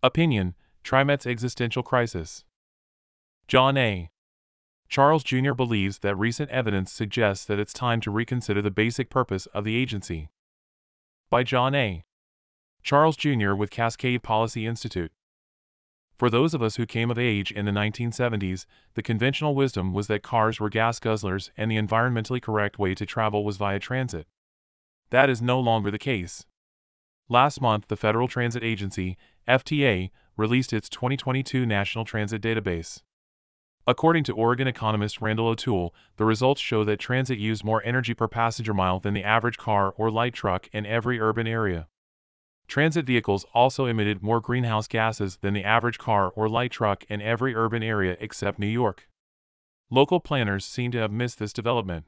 Opinion TriMet's existential crisis. John A. Charles Jr. believes that recent evidence suggests that it's time to reconsider the basic purpose of the agency. By John A. Charles Jr. with Cascade Policy Institute. For those of us who came of age in the 1970s, the conventional wisdom was that cars were gas guzzlers and the environmentally correct way to travel was via transit. That is no longer the case. Last month, the Federal Transit Agency, FTA, released its 2022 National Transit Database. According to Oregon economist Randal O'Toole, the results show that transit used more energy per passenger mile than the average car or light truck in every urban area. Transit vehicles also emitted more greenhouse gases than the average car or light truck in every urban area except New York. Local planners seem to have missed this development.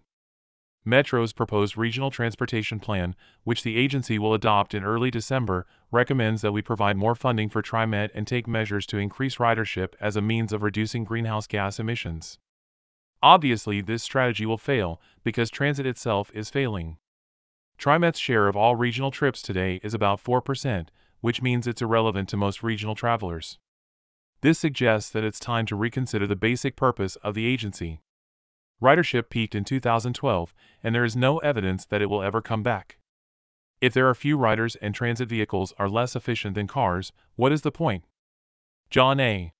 Metro's proposed regional transportation plan, which the agency will adopt in early December, recommends that we provide more funding for TriMet and take measures to increase ridership as a means of reducing greenhouse gas emissions. Obviously, this strategy will fail because transit itself is failing. TriMet's share of all regional trips today is about 4%, which means it's irrelevant to most regional travelers. This suggests that it's time to reconsider the basic purpose of the agency. Ridership peaked in 2012, and there is no evidence that it will ever come back. If there are few riders and transit vehicles are less efficient than cars, what is the point? John A.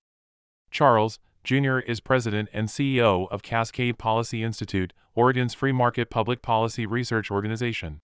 Charles, Jr. is president and CEO of Cascade Policy Institute, Oregon's free market public policy research organization.